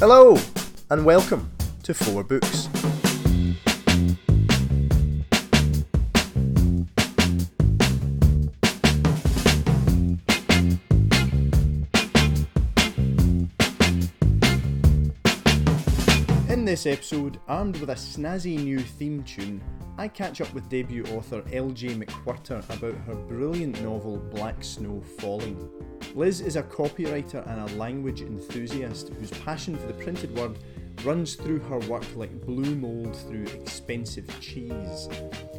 Hello, and welcome to Four Books. In this episode, armed with a snazzy new theme tune, I catch up with debut author L.J. MacWhirter about her brilliant novel Black Snow Falling. Liz is a copywriter and a language enthusiast whose passion for the printed word runs through her work like blue mould through expensive cheese.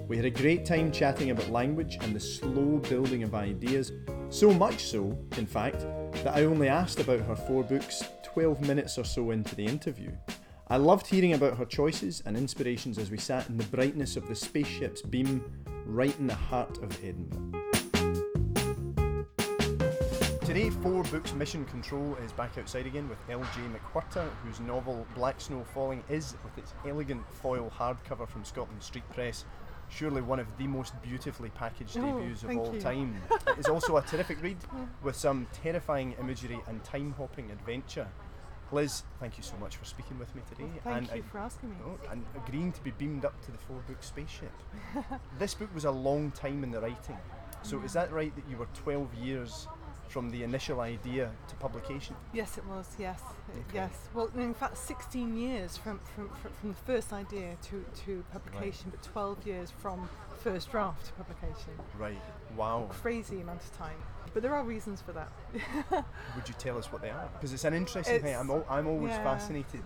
We had a great time chatting about language and the slow building of ideas, so much so, in fact, that I only asked about her four books 12 minutes or so into the interview. I loved hearing about her choices and inspirations as we sat in the brightness of the spaceship's beam right in the heart of Edinburgh. Today, Four Books Mission Control is back outside again with L.J. MacWhirter, whose novel Black Snow Falling is, with its elegant foil hardcover from Scotland Street Press, surely one of the most beautifully packaged Oh, debuts of all you. time. it is also a terrific read with some terrifying imagery and time hopping adventure. Liz, thank you so much for speaking with me today Thank and, you ag- for asking me. oh, and agreeing to be beamed up to the four book spaceship. this book was a long time in the writing. So mm. is that right that you were 12 years from the initial idea to publication? Yes, it was. Yes, Okay. yes. Well, in fact, 16 years from from, from, from the first idea to, to publication, but 12 years from first draft to publication. Right. Wow. Crazy amount of time. But there are reasons for that. Would you tell us what they are? Because it's an interesting thing. I'm, al- I'm always yeah. fascinated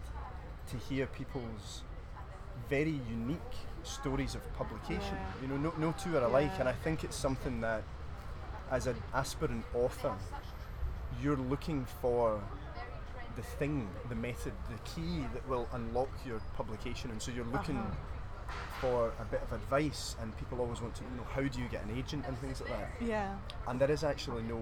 to hear people's very unique stories of publication. Yeah. You know, no, no two are alike, Yeah. and I think it's something that, as an aspirant author, you're looking for the thing, the method, the key that will unlock your publication, and so you're looking Uh-huh. for a bit of advice, and people always want to you know how do you get an agent and things like that Yeah. and there is actually no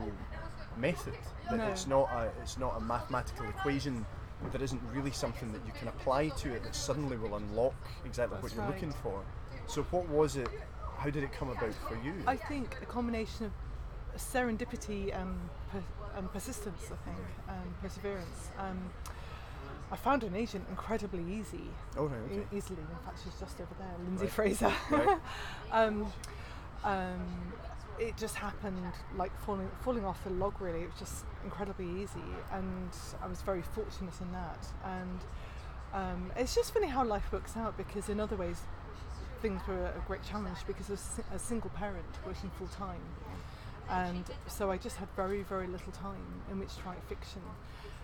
method. That No. it's not a it's not a mathematical equation. There isn't really something that you can apply to it that suddenly will unlock exactly what you're right. looking for. So what was it? How did it come about for you? I think a combination of serendipity and, per- and persistence, I think, and perseverance. Um, I found an agent incredibly easy. oh right, okay. e- easily. In fact, she's just over there, Lindsay Right. Fraser. Right. um, um, it just happened like falling falling off the log. Really, it was just incredibly easy, and I was very fortunate in that. And um, it's just funny how life works out because in other ways things were a great challenge because I was a single parent working full time. And so I just had very, very little time in which to write fiction.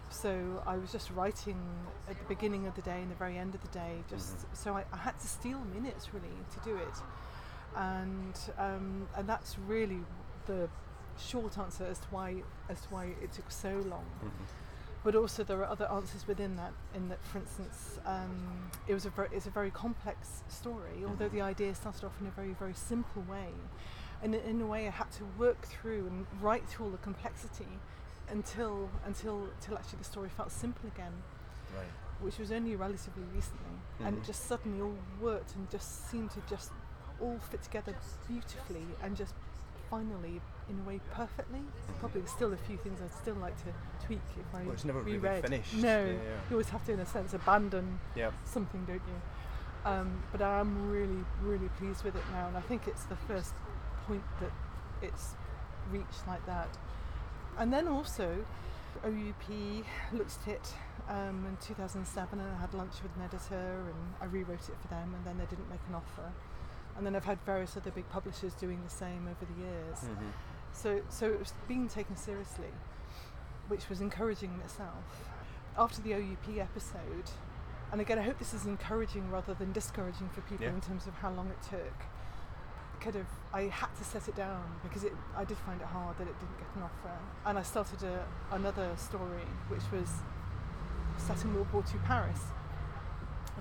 So I was just writing at the beginning of the day and the very end of the day. Just so I, I had to steal minutes really to do it, and um, and that's really the short answer as to why as to why it took so long. But also there are other answers within that. In that, for instance, um, it was a it's a very complex story. Although the idea started off in a very very simple way, and in- a way I had to work through and write through all the complexity until until until actually the story felt simple again, Right. which was only relatively recently, and Mhm. it just suddenly all worked and just seemed to just all fit together beautifully and just finally in a way perfectly. Probably there's still a few things I'd still like to tweak if I Well, it's never really reread. finished. No, Yeah, yeah. you always have to, in a sense, abandon Yeah. something, don't you? Um, but I'm really, really pleased with it now, and I think it's the first point that it's reached like that. And then also, OUP looked at it um, in 2007, and I had lunch with an editor, and I rewrote it for them, and then they didn't make an offer. And then I've had various other big publishers doing the same over the years. Mhm. So, so it was being taken seriously, which was encouraging in itself. After the OUP episode, and again, I hope this is encouraging rather than discouraging for people Yeah. in terms of how long it took. Kind of, I had to set it down because it, I did find it hard that it didn't get an offer, and I started a, another story which was set in World War II Paris.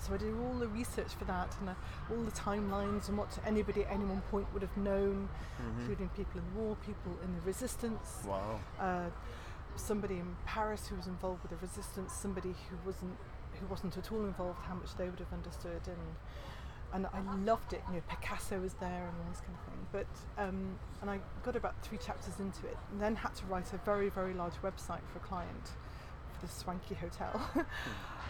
So I did all the research for that and uh, all the timelines and what anybody at any one point would have known, Mhm. including people in the war, people in the resistance, Wow. uh, somebody in Paris who was involved with the resistance, somebody who wasn't who wasn't at all involved, how much they would have understood, and and I loved it. You know, Picasso was there and all this kind of thing. But um, and I got about three chapters into it, and then had to write a very very large website for a client for this swanky hotel.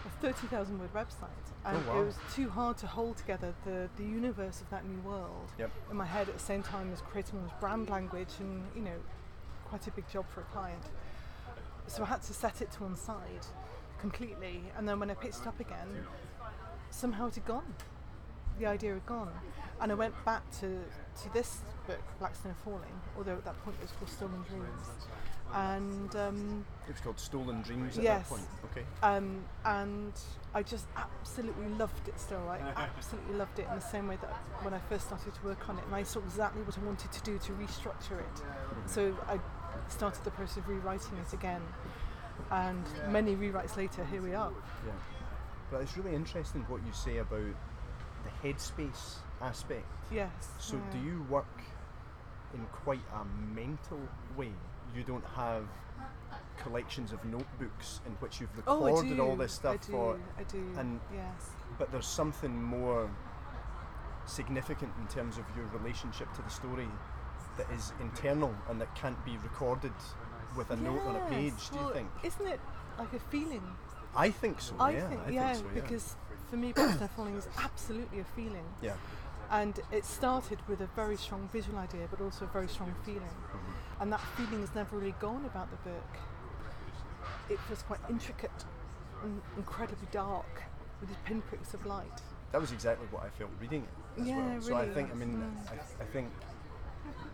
a 30,000 word website, and Oh, wow. it was too hard to hold together the, the universe of that new world Yep. in my head at the same time as creating all this brand language and, you know, quite a big job for a client. So I had to set it to one side completely, and then when I picked it up again, somehow it had gone. The idea had gone. And I went back to, to this book, Blackstone Snow Falling, although at that point it was called Stolen Dreams. And um, It was called Stolen Dreams at Yes. that point. Okay. um, and I just absolutely loved it still. I absolutely loved it in the same way that when I first started to work on it, and I saw exactly what I wanted to do to restructure it. So I started the process of rewriting it again, and many rewrites later, here we are. Yeah. But it's really interesting what you say about the headspace aspect. Yes. So yeah. do you work in quite a mental way? You don't have collections of notebooks in which you've Oh, recorded do. all this stuff I do. for I do. and- yes. but there's something more significant in terms of your relationship to the story that is internal and that can't be recorded with a note on a page, Yes, do you think? Isn't it like a feeling? I think so, I yeah. think, I yeah, think so, yeah. because for me, Snow Falling is absolutely a feeling. yeah. And it started with a very strong visual idea, but also a very strong feeling. Mm-hmm. And that feeling has never really gone about the book. It was quite intricate and incredibly dark with these pinpricks of light. That was exactly what I felt reading it as Yeah, well. So I really. think, I mean, Mm. I, I think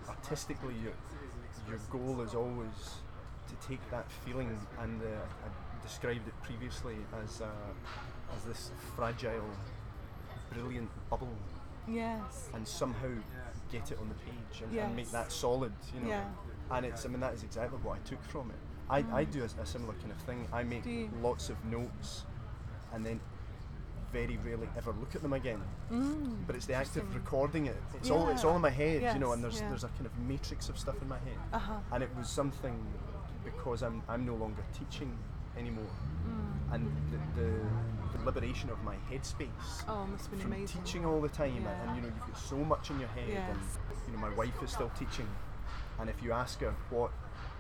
artistically, your your goal is always to take that feeling, and uh, I described it previously as uh, as this fragile, brilliant bubble, Yes. and somehow get it on the page and, and make that solid, you know. Yeah. And it's, I mean, that is exactly what I took from it. I, I do a, a similar kind of thing. I make lots of notes, and then very rarely ever look at them again Mm, but it's the act of recording it. It's all it's all in my head, you know, and there's yeah. there's a kind of matrix of stuff in my head. Uh-huh. And it was something because I'm I'm no longer teaching anymore, Mm. and the, the, the liberation of my headspace Oh, it must have been from amazing. teaching all the time, and, Yeah. and you know you've got so much in your head, and you know my wife is still teaching, and if you ask her what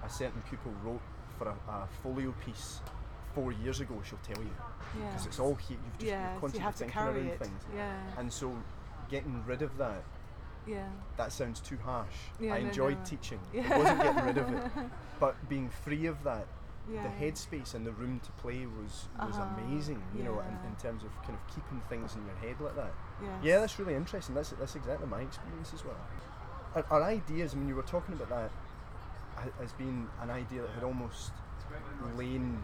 a certain pupil wrote for a, a folio piece four years ago, she'll tell you because it's all here. You've just Yes, you're you constantly have thinking around it. things, Yeah. and so getting rid of that yeah. that sounds too harsh. Yeah, I no, enjoyed no. teaching. Yeah. I wasn't getting rid of it. But being free of that, Yeah. the headspace and the room to play was was Uh-huh, amazing, you know, in, in terms of kind of keeping things in your head like that. Yes. Yeah, that's really interesting. That's that's exactly my experience as well. Our, our ideas, I mean, you were talking about that ha- as being an idea that had almost lain, in,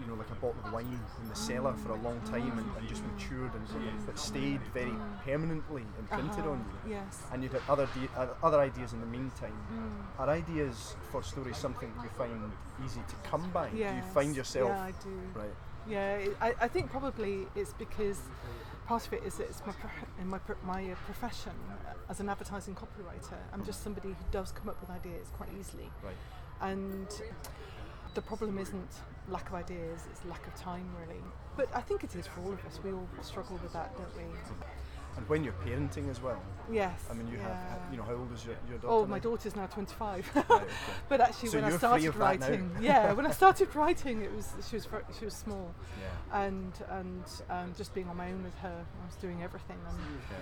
you know, like a bottle of wine in the cellar for a long time and, and just matured and, and but stayed very permanently imprinted Uh-huh, on you Yes. and you'd had other de- uh, other ideas in the meantime. Mm. Are ideas for stories something you find easy to come by? Do you find yourself Yeah, I do. right? Yeah, it, I, I think probably it's because part of it is that it's my in my my uh, profession uh, as an advertising copywriter. I'm just somebody who does come up with ideas quite easily, Right. and the problem isn't lack of ideas; it's lack of time, really. But I think it is for all of us. We all struggle with that, don't we? And when you're parenting as well, Yes. I mean, you have, you know, how old is your, your daughter? Oh, now? my daughter's now 25. Right, okay. but actually, So when I started of that now. writing, yeah, when I started writing, it was she was she was small, Yeah. and and um, just being on my own with her, I was doing everything. And, yeah.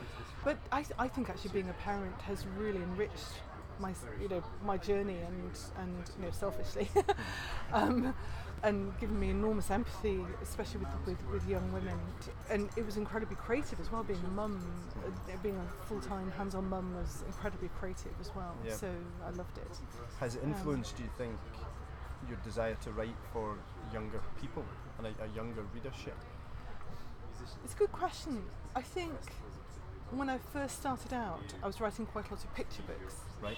but I, I think actually being a parent has really enriched my you know my journey and and you know selfishly, um, and given me enormous empathy, especially with, with with young women. And it was incredibly creative as well. Being a mum, uh, being a full time hands on mum was incredibly creative as well. Yeah. So I loved it. Has it influenced, do you think, your desire to write for younger people and a, a younger readership? It's a good question. I think when I first started out, I was writing quite a lot of picture books, Right.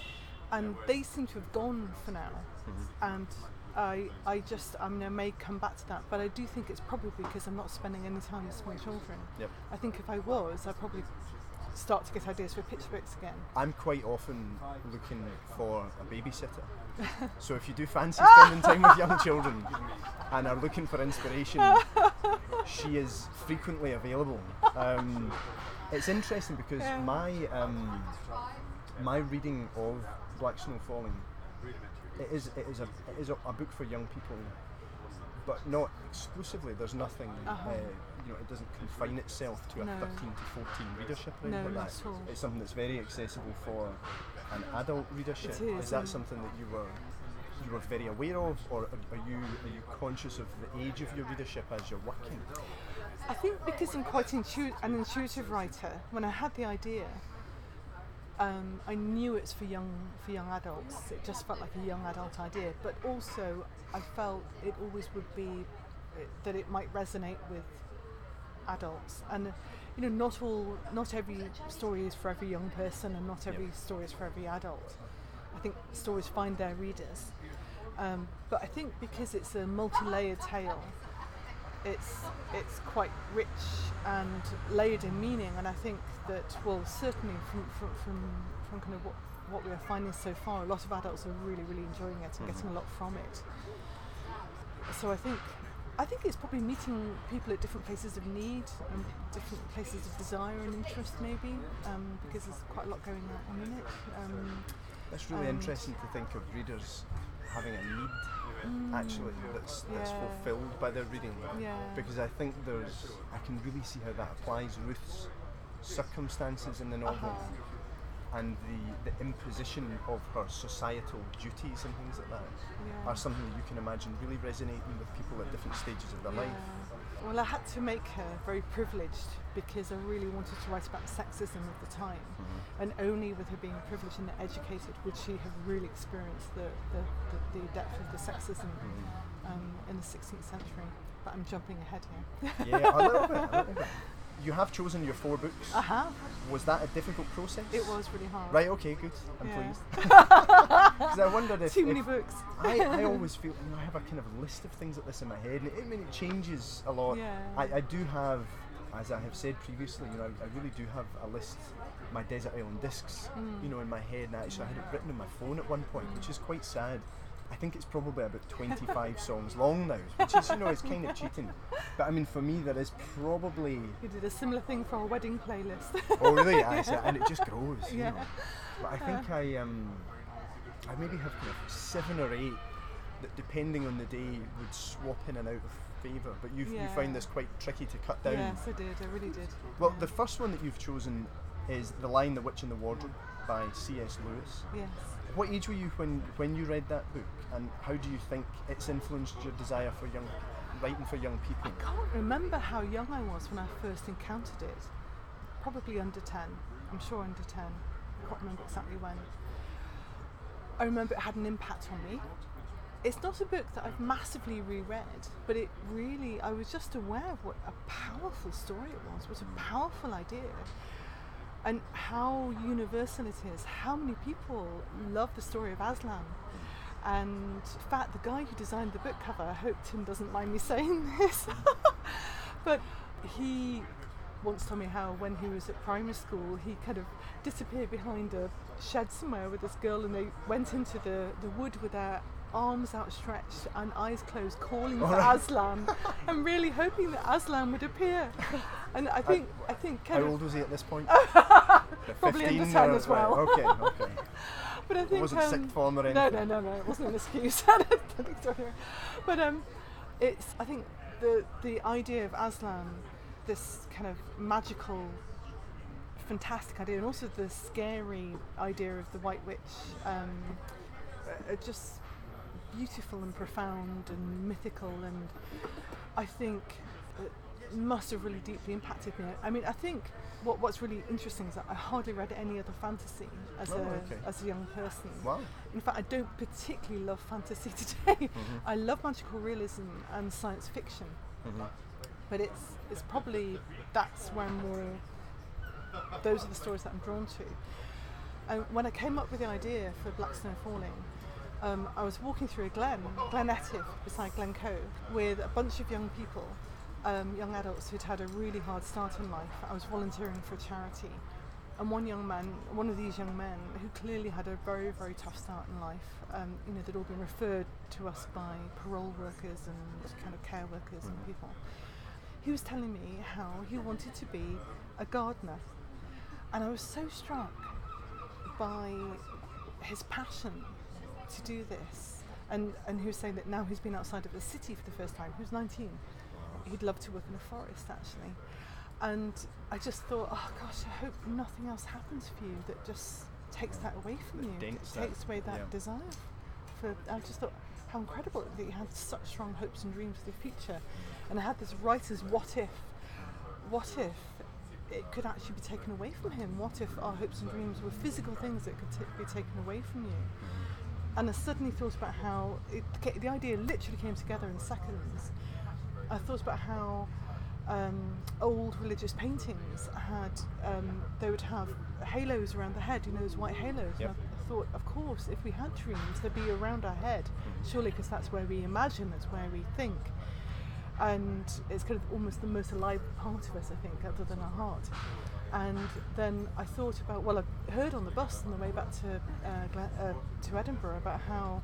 and they seem to have gone for now. Mhm. And I, I just, I mean, I may come back to that, but I do think it's probably because I'm not spending any time with small children. Yep. I think if I was, I'd probably start to get ideas for picture books again. I'm quite often looking for a babysitter. so if you do fancy spending time with young children and are looking for inspiration, she is frequently available. Um, it's interesting because Yeah. my um, my reading of Black Snow Falling it is it is a it is a, a book for young people but not exclusively. There's nothing. Uh-huh. Uh, you know, it doesn't confine itself to a No. 13 to 14 readership or No, anything like that. It's something that's very accessible for an adult readership. It is, that something that you were you were very aware of, or are are you are you conscious of the age of your readership as you're working? I think because I'm quite intu- an intuitive writer, when I had the idea, um, I knew it's for young for young adults. It just felt like a young adult idea, but also I felt it always would be that it might resonate with adults. And you know, not all, not every story is for every young person, and not every Yep. story is for every adult. I think stories find their readers, um, but I think because it's a multi-layered tale, it's it's quite rich and layered in meaning and I think that well certainly from from, from, from kind of what, what we are finding so far a lot of adults are really really enjoying it and getting a lot from it. So I think I think it's probably meeting people at different places of need and different places of desire and interest maybe um, because there's quite a lot going on in it um, It's really interesting to think of readers having a need actually that's that's Mm. Yeah. fulfilled by their reading. yeah Because I think there's I can really see how that applies Ruth's circumstances in the novel Uh-huh. And the, the imposition of her societal duties and things like that yeah. are something that you can imagine really resonating with people at different stages of their life. Well, I had to make her very privileged because I really wanted to write about sexism of the time. Mm-hmm. And only with her being privileged and educated would she have really experienced the, the, the, the depth of the sexism Mm-hmm. um, in the 16th century. But I'm jumping ahead here. Yeah, a little bit. A little bit. You have chosen your four books. I have. Was that a difficult process? It was really hard. Right, okay, good. I'm Yeah. pleased. Because I wondered if, Too many if- books. I, I always feel you know, I have a kind of list of things like this in my head, and it, I mean it changes a lot. Yeah. I, I do have, as I have said previously, you know, I, I really do have a list, my desert island discs, Mm. you know, in my head, and actually I had it written on my phone at one point, which is quite sad. I think it's probably about 25 songs long now, which is, you know, it's kind of cheating. But I mean, for me, there is probably. We did a similar thing for our wedding playlist. Oh, really? Yeah. And it just grows. You Yeah. know. But I think I um, I maybe have kind of seven or eight that, depending on the day, would swap in and out of favour. But you you Yeah. find this quite tricky to cut down. yes, I did. I really did. Well, Yeah. the first one that you've chosen is The Lion, the Witch, and the Wardrobe by C.S. Lewis. Yes. What age were you when, when you read that book, and how do you think it's influenced your desire for young writing for young people? I can't remember how young I was when I first encountered it. Probably under 10. I'm sure under 10. I can't remember exactly when. I remember it had an impact on me. It's not a book that I've massively reread, but it really, I was just aware of what a powerful story it was, what a powerful idea, and how universal it is. How many people love the story of Aslan. And in fact, the guy who designed the book cover, I hope Tim doesn't mind me saying this, but he once told me how when he was at primary school, he kind of disappeared behind a shed somewhere with this girl, and they went into the, the wood with their arms outstretched and eyes closed, calling for Alright. Aslan, and really hoping that Aslan would appear. And I think I think How old was he at this point? Probably under 15 10 or- as well. right, okay, okay. but I It think wasn't um, sixth form or No, anything. no, no, no. It wasn't an excuse. I don't think so. But um, it's. I think the the idea of Aslan, this kind of magical, fantastic idea, and also the scary idea of the White Witch, um, are just beautiful and profound and mythical, and I think it must have really deeply impacted me. I mean, I think what what's really interesting is that I hardly read any other fantasy as Oh, a okay. as a young person. Wow. In fact, I don't particularly love fantasy today. I love magical realism and science fiction, Mhm. but it's it's probably that's where I'm more. Those are the stories that I'm drawn to. And when I came up with the idea for Black Snow Falling, um, I was walking through a glen, Glen Etive, beside Glencoe, with a bunch of young people, um, young adults who'd had a really hard start in life. I was volunteering for a charity, and one young man, one of these young men, who clearly had a very, very tough start in life, um, you know, they'd all been referred to us by parole workers and kind of care workers and people. He was telling me how he wanted to be a gardener, and I was so struck by his passion to do this and and he was saying that now he's been outside of the city for the first time. He was 19. He'd love to work in a forest actually, and I just thought, oh gosh, I hope nothing else happens for you that just takes that away from you, that, takes away that yeah. desire. For I just thought how incredible that you had such strong hopes and dreams for the future, and I had this writer's what if, what if it could actually be taken away from him? What if our hopes and dreams were physical things that could t- be taken away from you? And I suddenly thought about how it, the idea literally came together in seconds. I thought about how um, old religious paintings had, um, they would have halos around the head, you know, those white halos. Yep. And I thought, of course, if we had dreams, they'd be around our head, surely, because that's where we imagine, that's where we think. And it's kind of almost the most alive part of us, I think, other than our heart. And then I thought about, well, I heard on the bus on the way back to, uh, uh, to Edinburgh about how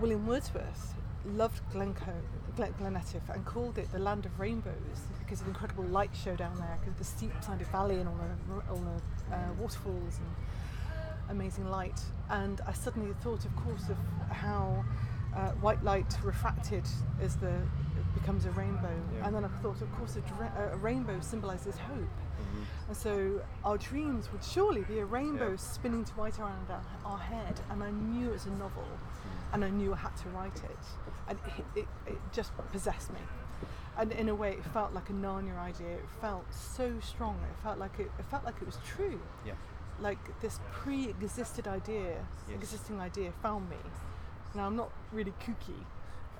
William Wordsworth loved Glencoe, Glen, and called it the land of rainbows because of the incredible light show down there, because of the steep sided valley and all the, all the uh, waterfalls and amazing light. And I suddenly thought, of course, of how uh, white light refracted as the it becomes a rainbow. Yeah. And then I thought, of course, a, dra- a rainbow symbolises hope. And so our dreams would surely be a rainbow Yeah. spinning to white around our, our head. And I knew it was a novel, and I knew I had to write it. And it, it, it just possessed me. And in a way, it felt like a Narnia idea. It felt so strong. It felt like it, it felt like it was true. Yeah. Like this pre-existed idea, Yes. existing idea, found me. Now I'm not really kooky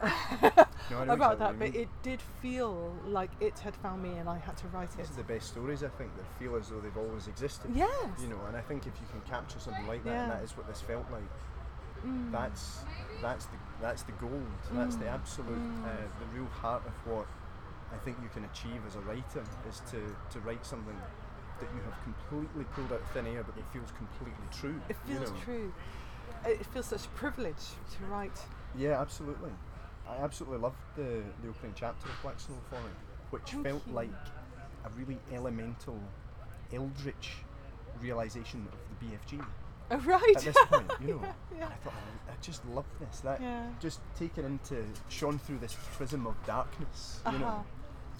No, about that, but mean. it did feel like it had found me, and I had to write it. These are the best stories, I think, that feel as though they've always existed. Yes. You know, and I think if you can capture something like that, and that is what this felt like, Mm. that's that's the that's the gold. That's the Mm. absolute, Mm. uh, the real heart of what I think you can achieve as a writer is to to write something that you have completely pulled out of thin air, but it feels completely true. It you feels know? true. It feels such a privilege to write. Yeah, absolutely. I absolutely loved the, the opening chapter of Black Snow Falling, which Thank felt you. like a really elemental, eldritch realization of the BFG Oh, right. at this point. You know, yeah. I thought I, I just love this. That Yeah. just taken into shone through this prism of darkness. You Uh-huh. know,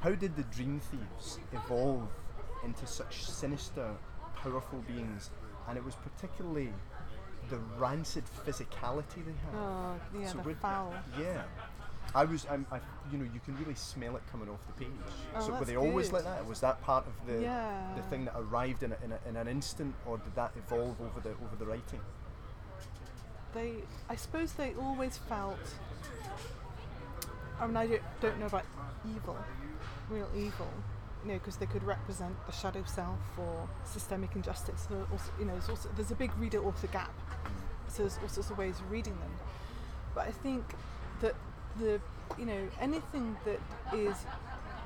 how did the Dream Thieves evolve into such sinister, powerful beings? And it was particularly the rancid physicality they had. Oh, yeah, So the foul. Yeah. I was, I'm, I, you know, you can really smell it coming off the page. Oh, so were they always like that? Was that part of the Yeah. the thing that arrived in, a, in, a, in an instant, or did that evolve over the over the writing? They, I suppose they always felt. I mean, I don't, don't know about evil, real evil, you know, because they could represent the shadow self or systemic injustice. So also, you know, there's also there's a big reader-author gap, so there's all sorts of ways of reading them. But I think that the, you know, anything that is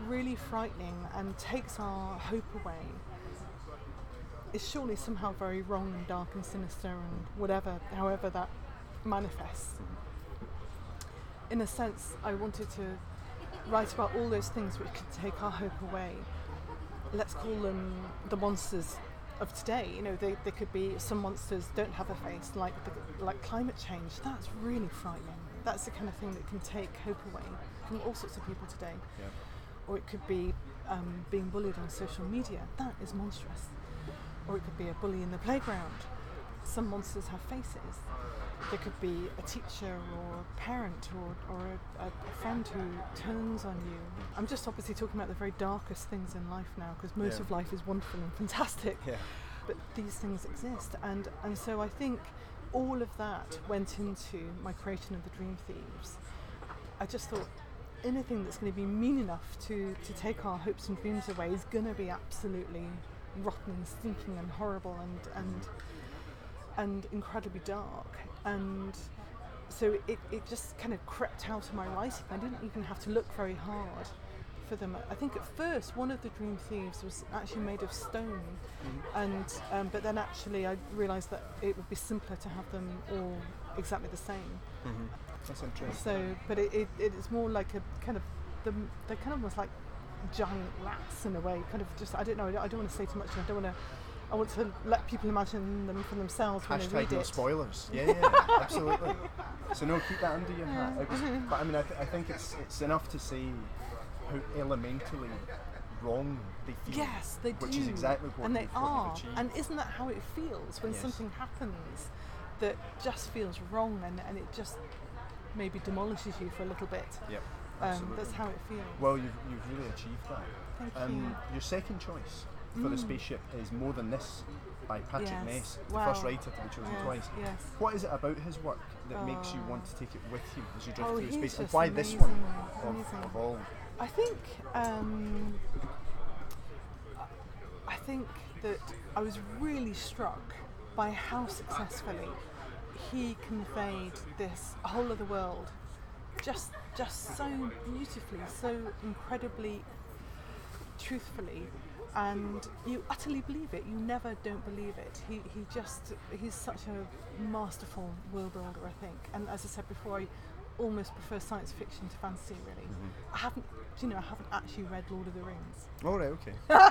really frightening and takes our hope away is surely somehow very wrong and dark and sinister and whatever, however that manifests. In a sense, I wanted to write about all those things which could take our hope away. Let's call them the monsters of today. You know, they, they could be some monsters don't have a face, like the, like climate change. That's really frightening. That's the kind of thing that can take hope away from all sorts of people today. Yeah. Or it could be um, being bullied on social media. That is monstrous. Or it could be a bully in the playground. Some monsters have faces. There could be a teacher or a parent or, or a, a, friend who turns on you. I'm just obviously talking about the very darkest things in life now because most Yeah. of life is wonderful and fantastic Yeah. but these things exist and and so I think all of that went into my creation of the Dream Thieves. I just thought anything that's going to be mean enough to to take our hopes and dreams away is going to be absolutely rotten and stinking and horrible and and and incredibly dark and so it, it just kind of crept out of my writing. I didn't even have to look very hard for them. I think at first one of the Dream Thieves was actually made of stone, and um, but then actually I realised that it would be simpler to have them all exactly the same. Mm-hmm. That's interesting. So, but it, it, it is more like a kind of the they're kind of almost like giant rats in a way. Kind of just I don't know. I don't, I don't want to say too much. I don't want to. I want to let people imagine them for themselves when they read no it. spoilers. Yeah, yeah, absolutely. so no, keep that under your hat. It was, but I mean, I, th- I think it's it's enough to say how elementally wrong they feel. Yes, they do. Which is exactly what and they are. achieved. And isn't that how it feels when Yes. something happens that just feels wrong and, and it just maybe demolishes you for a little bit? Yep. Um, that's how it feels. Well, you've, you've really achieved that. Thank Um, you. your second choice for the Mm. spaceship is More Than This by Patrick Yes. Ness, the Wow. first writer to be chosen Yes, twice. yes. What is it about his work that makes you want Oh. to take it with you as you drift Oh, through space? And why this one of, of all? I think um, I think that I was really struck by how successfully he conveyed this whole of the world just just so beautifully, so incredibly truthfully and you utterly believe it. You never don't believe it. He, he just he's such a masterful world builder, I think. And as I said before, I almost prefer science fiction to fantasy. Really, mm-hmm. I haven't. You know? I haven't actually read Lord of the Rings All right, okay.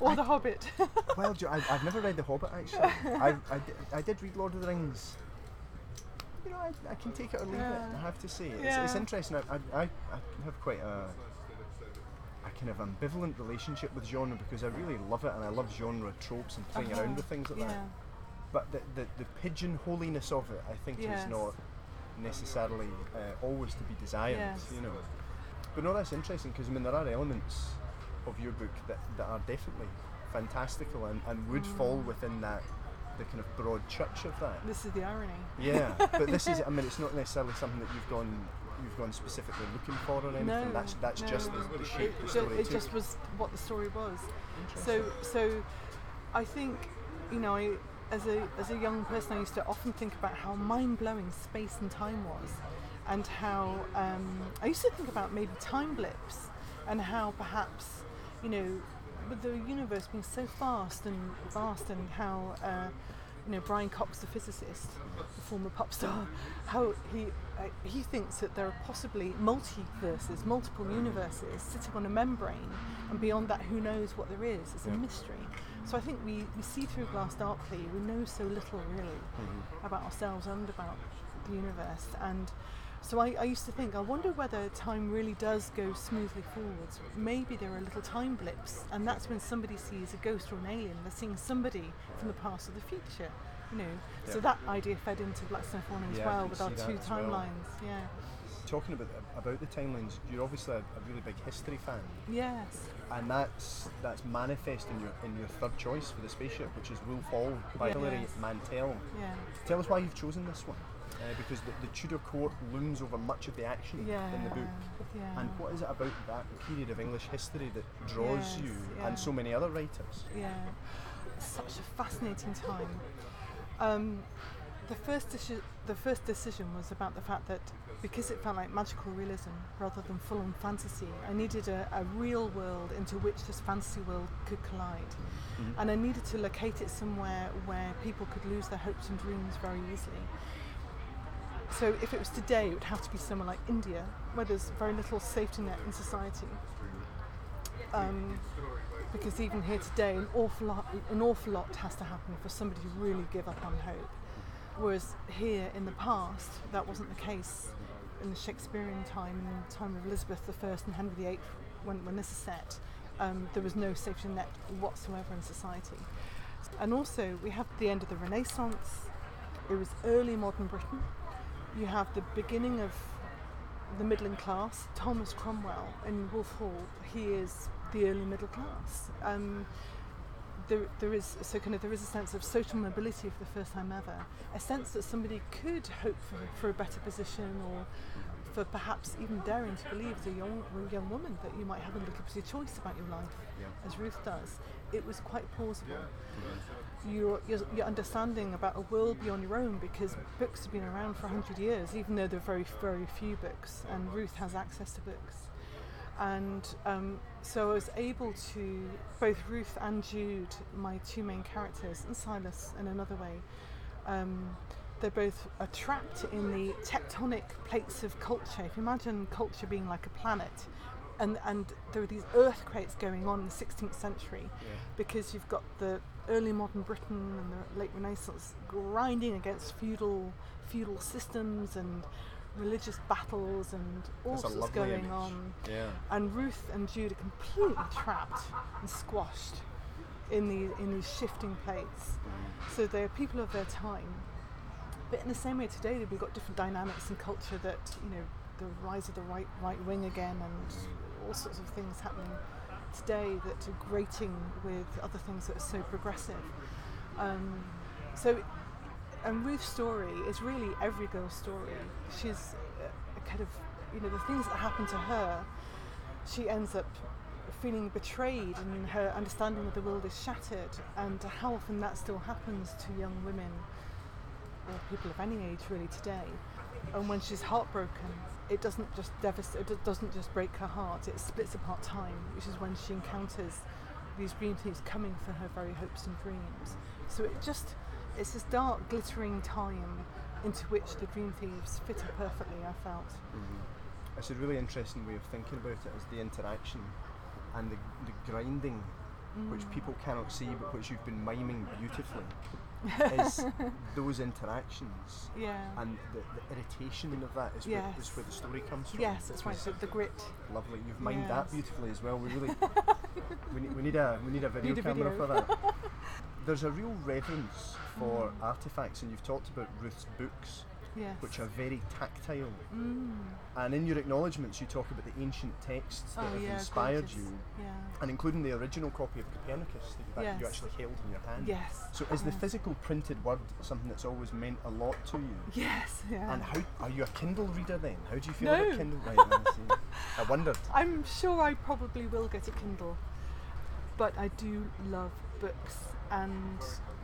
or The Hobbit. well, I, I've never read The Hobbit actually. I, I, did, I did read Lord of the Rings. You know, I, I can take it or leave it. I have to say, it's, it's interesting. I, I, I, I have quite a, a kind of ambivalent relationship with genre because I really love it and I love genre tropes and playing Uh-huh. around with things like yeah. that. But the, the, the pigeonholiness of it, I think, Yes. is not necessarily uh, always to be desired. Yes. You know. But no, that's interesting because I mean there are elements of your book that, that are definitely fantastical and, and would fall Mm. within that the kind of broad church of that. This is the irony. Yeah, but this is I mean it's not necessarily something that you've gone you've gone specifically looking for or anything. No, that's that's no. just the, the shape it, the story it took. just was what the story was. So, so I think, you know, I, as a as a young person, I used to often think about how mind blowing space and time was, and how um, I used to think about maybe time blips, and how perhaps, you know, with the universe being so vast and vast, and how. Uh, you know, Brian Cox, the physicist, the former pop star, how he uh, he thinks that there are possibly multiverses, multiple universes sitting on a membrane, and beyond that, who knows what there is? It's Yeah. a mystery. So I think we, we see through glass darkly. We know so little really Mhm. about ourselves and about the universe. And so I, I used to think, I wonder whether time really does go smoothly forwards. Maybe there are little time blips, and that's when somebody sees a ghost or an alien. They're seeing somebody from the past or the future. You know, so that idea fed into Black Snow Falling as Yeah, well with our two as well. timelines. Yeah. Talking about about the timelines, you're obviously a, a really big history fan. Yes. and that's that's manifest in your in your third choice for the spaceship, which is Wolf Hall by Yes. Hilary Mantel. Yeah. Tell us why you've chosen this one, uh, because the, the Tudor court looms over much of the action Yeah. in the book. Yeah. And what is it about that period of English history that draws Yes, you yeah. and so many other writers? Yeah, such a fascinating time. Um, the first deci- the first decision was about the fact that because it felt like magical realism rather than full-on fantasy, I needed a, a real world into which this fantasy world could collide, Mhm. and I needed to locate it somewhere where people could lose their hopes and dreams very easily. So if it was today, it would have to be somewhere like India, where there's very little safety net in society. Um, because even here today, an awful lot, an awful lot has to happen for somebody to really give up on hope. Whereas here in the past, that wasn't the case. In the Shakespearean time, in the time of Elizabeth I and Henry VIII, when, when this is set, um, there was no safety net whatsoever in society. And also, we have the end of the Renaissance. It was early modern Britain. You have the beginning of the middling class. Thomas Cromwell in Wolf Hall, he is the early middle class. Um, there, there is so kind of there is a sense of social mobility for the first time ever, a sense that somebody could hope for, for a better position or for perhaps even daring to believe as a young, young woman that you might have a little bit of choice about your life, Yeah. as Ruth does. It was quite plausible. Your, your, your understanding about a world beyond your own because books have been around for 100 years, even though there are very, very few books, and Ruth has access to books. And um, so I was able to, both Ruth and Jude, my two main characters, and Silas in another way, um, they're both are trapped in the tectonic plates of culture. If you imagine culture being like a planet, and, and there are these earthquakes going on in the 16th century Yeah. because you've got the early modern Britain and the late Renaissance, grinding against feudal feudal systems and religious battles and all That's sorts going image. on. Yeah. And Ruth and Jude are completely trapped and squashed in these in these shifting plates. So they're people of their time. But in the same way today we've got different dynamics and culture that, you know, the rise of the right right wing again and all sorts of things happening today that are grating with other things that are so progressive. Um, so and Ruth's story is really every girl's story. She's a, kind of, you know, the things that happen to her, she ends up feeling betrayed and her understanding of the world is shattered and how often that still happens to young women or people of any age really today. And when she's heartbroken, it doesn't just devastate, it doesn't just break her heart, it splits apart time, which is when she encounters these Dream Thieves coming for her very hopes and dreams. So it just, it's this dark, glittering time into which the Dream Thieves fit in perfectly, I felt. Mm-hmm. It's a really interesting way of thinking about it as the interaction and the, the grinding, which Mm. people cannot see but which you've been miming beautifully, is those interactions. Yeah. And the, the irritation of that is, where, is where the story comes from. yes, that's right, It's the, grit. Lovely. You've mimed that beautifully as well. We really we, need, we need a we need a video Need a camera video. for that. There's a real reverence for Mm. artifacts, and you've talked about Ruth's books, Yes. which are very tactile. Mm. And in your acknowledgements, you talk about the ancient texts that Oh, have yeah, inspired gorgeous. you, Yeah. and including the original copy of Copernicus that you, you actually held in your hand. Yes. So is the physical printed word something that's always meant a lot to you? Yes, yeah. And how are you a Kindle reader then? How do you feel No. about Kindle? Right. I wondered. I'm sure I probably will get a Kindle, but I do love books, and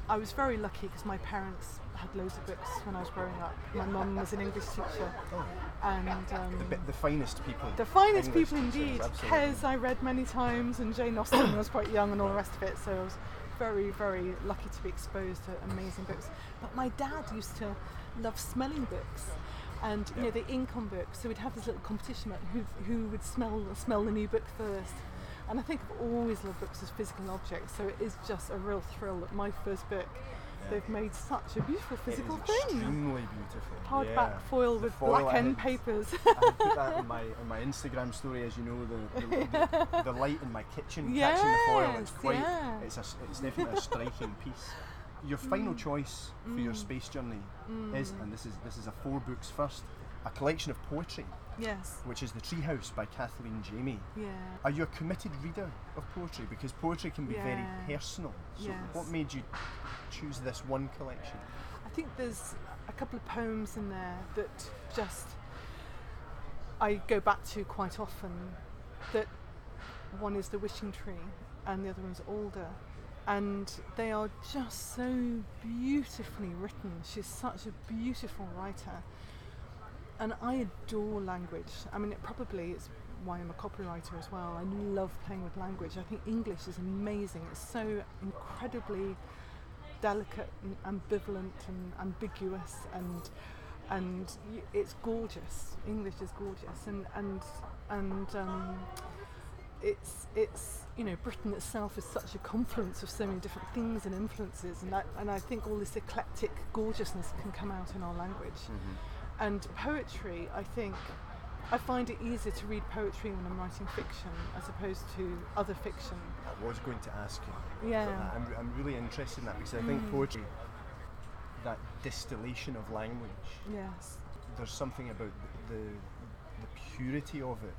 I was very lucky because my parents had loads of books when I was growing up. My mum was an English teacher, Oh, and um, the, the finest people. the finest English people indeed. Kes I read many times, and Jane Austen when I was quite young, and all the rest of it. So I was very, very lucky to be exposed to amazing books. But my dad used to love smelling books. And you know the ink on books, so we'd have this little competition about who, who would smell smell the new book first. And I think I've always loved books as physical objects, so it is just a real thrill that my first book, Yeah. they've made such a beautiful It is physical thing. Extremely beautiful. Hardback yeah. foil The with foil black end papers. I put that in my in my Instagram story, as you know, the the, the, the light in my kitchen catching the foil. It's quite. yeah. It's a, it's definitely a striking piece. Your final choice for your Mm. space journey is, Mm. and this is this is a four books first, a collection of poetry, yes. which is the Treehouse by Kathleen Jamie. Yeah. Are you a committed reader of poetry? Because poetry can be very personal. So Yes. what made you choose this one collection? I think there's a couple of poems in there that just I go back to quite often. That one is the wishing tree, and the other one's Alder, and they are just so beautifully written. She's such a beautiful writer, and I adore language. I mean, it probably is why I'm a copywriter as well. I love playing with language. I think English is amazing. It's so incredibly delicate and ambivalent and ambiguous and and it's gorgeous. English is gorgeous and and and um, it's it's you know Britain itself is such a confluence of so many different things and influences and and I think all this eclectic gorgeousness can come out in our language and poetry I think I find it easier to read poetry when I'm writing fiction as opposed to other fiction I was going to ask you. yeah I'm, I'm really interested in that because I think Mm. poetry, that distillation of language, yes there's something about the, the, the purity of it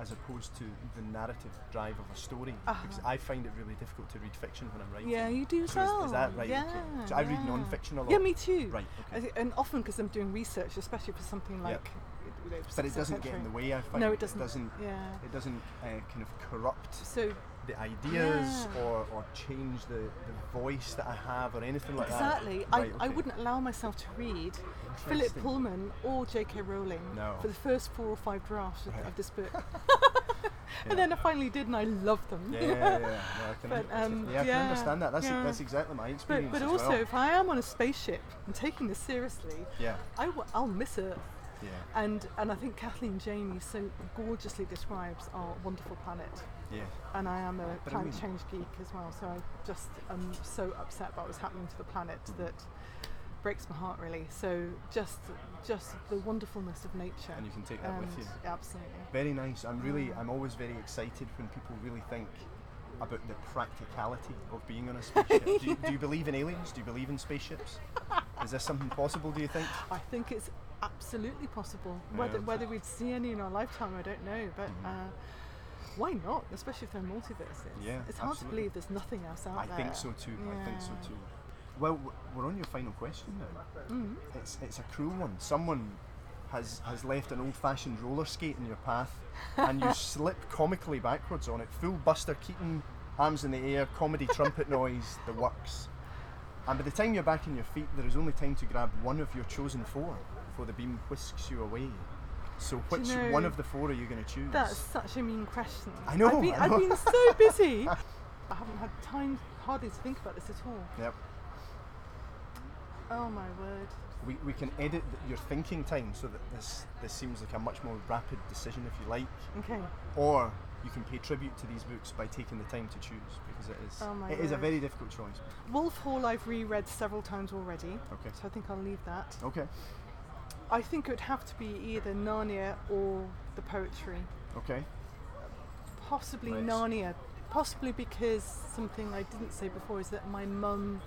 as opposed to the narrative drive of a story. Because Uh-huh. I find it really difficult to read fiction when I'm writing. yeah you do So is- so is, that right? yeah okay. So I read non-fiction a lot. yeah me too Right, okay. and often because I'm doing research, especially for something Yep. like, you know, But it doesn't get in the way, I find. No, it doesn't. It doesn't, Yeah. it doesn't uh, kind of corrupt So the ideas Yeah. or, or change the, the voice that I have or anything like that. exactly, Right, I, I wouldn't allow myself to read Philip Pullman or J.K. Rowling No. for the first four or five drafts of, Right. of this book, Yeah. and then I finally did, and I loved them. Yeah, yeah, yeah. No, I can, But, um, yeah, I can understand that. That's, that's exactly my experience but as also, well. if I am on a spaceship and taking this seriously, Yeah, I w- I'll miss Earth. Yeah. And and I think Kathleen Jamie so gorgeously describes our wonderful planet. Yeah. And I am a climate Brilliant. change geek as well, so I just am so upset about what's happening to the planet that breaks my heart really. So just just the wonderfulness of nature. And you can take that with you. Absolutely. Very nice. I'm really, Mm. I'm always very excited when people really think about the practicality of being on a spaceship. do, you, do you believe in aliens? Do you believe in spaceships? Is this something possible? Do you think? I think it's absolutely possible. Whether Yeah. whether we'd see any in our lifetime, I don't know. But Mhm. uh, why not? Especially if they're multiverses. Yeah, it's hard absolutely. to believe there's nothing else out I there. I think so too. I think so too. Well, we're on your final question now. Mm. It's it's a cruel one. Someone has has left an old-fashioned roller skate in your path, and you slip comically backwards on it. Full Buster Keaton, arms in the air, comedy trumpet noise, the works. And by the time you're back on your feet, there is only time to grab one of your chosen four before the beam whisks you away. So, you which know, one of the four are you going to choose? That's such a mean question. I know, I've been. I've been so busy. I haven't had time hardly to think about this at all. Yep. Oh my word. We, we can edit th- your thinking time so that this this seems like a much more rapid decision if you like. Okay. or you can pay tribute to these books by taking the time to choose because it is Oh it is a very difficult choice. Wolf Hall I've reread several times already, Okay. so I think I'll leave that. Okay. I think it would have to be either Narnia or the poetry. Okay. Possibly Right. Narnia. Possibly because something I didn't say before is that my mum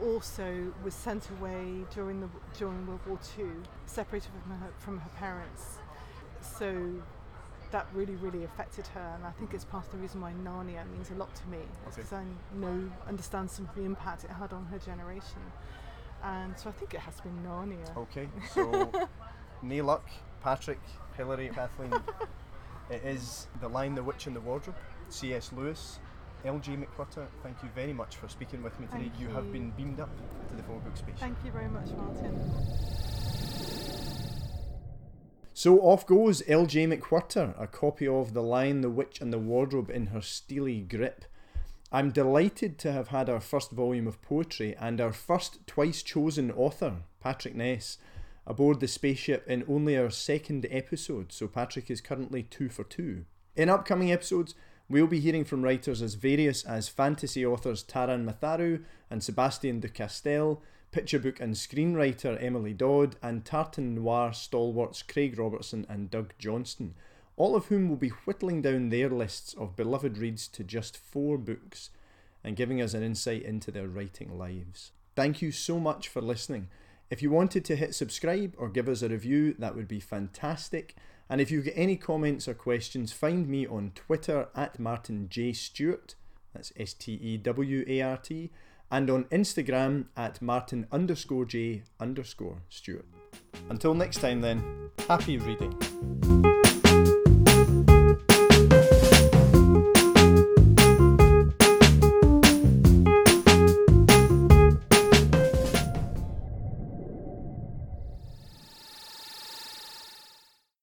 also was sent away during the during World War II, separated from her from her parents. So that really really affected her, and I think it's part of the reason why Narnia means a lot to me. Okay. Because I know understand some of the impact it had on her generation, and so I think it has to be Narnia. Okay. So no Patrick, Hilary, Kathleen. it is The Lion, the Witch and the Wardrobe, C.S. Lewis. L.J. MacWhirter, thank you very much for speaking with me today. Thank you have been beamed up to the four book space. Thank you very much, Martin. So off goes L.J. MacWhirter, a copy of The Lion, the Witch and the Wardrobe in her steely grip. I'm delighted to have had our first volume of poetry and our first twice chosen author, Patrick Ness, aboard the spaceship in only our second episode, so Patrick is currently two for two. In upcoming episodes, we'll be hearing from writers as various as fantasy authors Taran Matharu and Sebastian de Castell, picture book and screenwriter Emily Dodd, and tartan noir stalwarts Craig Robertson and Doug Johnstone, all of whom will be whittling down their lists of beloved reads to just four books and giving us an insight into their writing lives. Thank you so much for listening. If you wanted to hit subscribe or give us a review, that would be fantastic. And if you've got any comments or questions, find me on Twitter at Martin J. Stewart, that's S T E W A R T, and on Instagram at Martin underscore J underscore Stewart. Until next time, then, happy reading.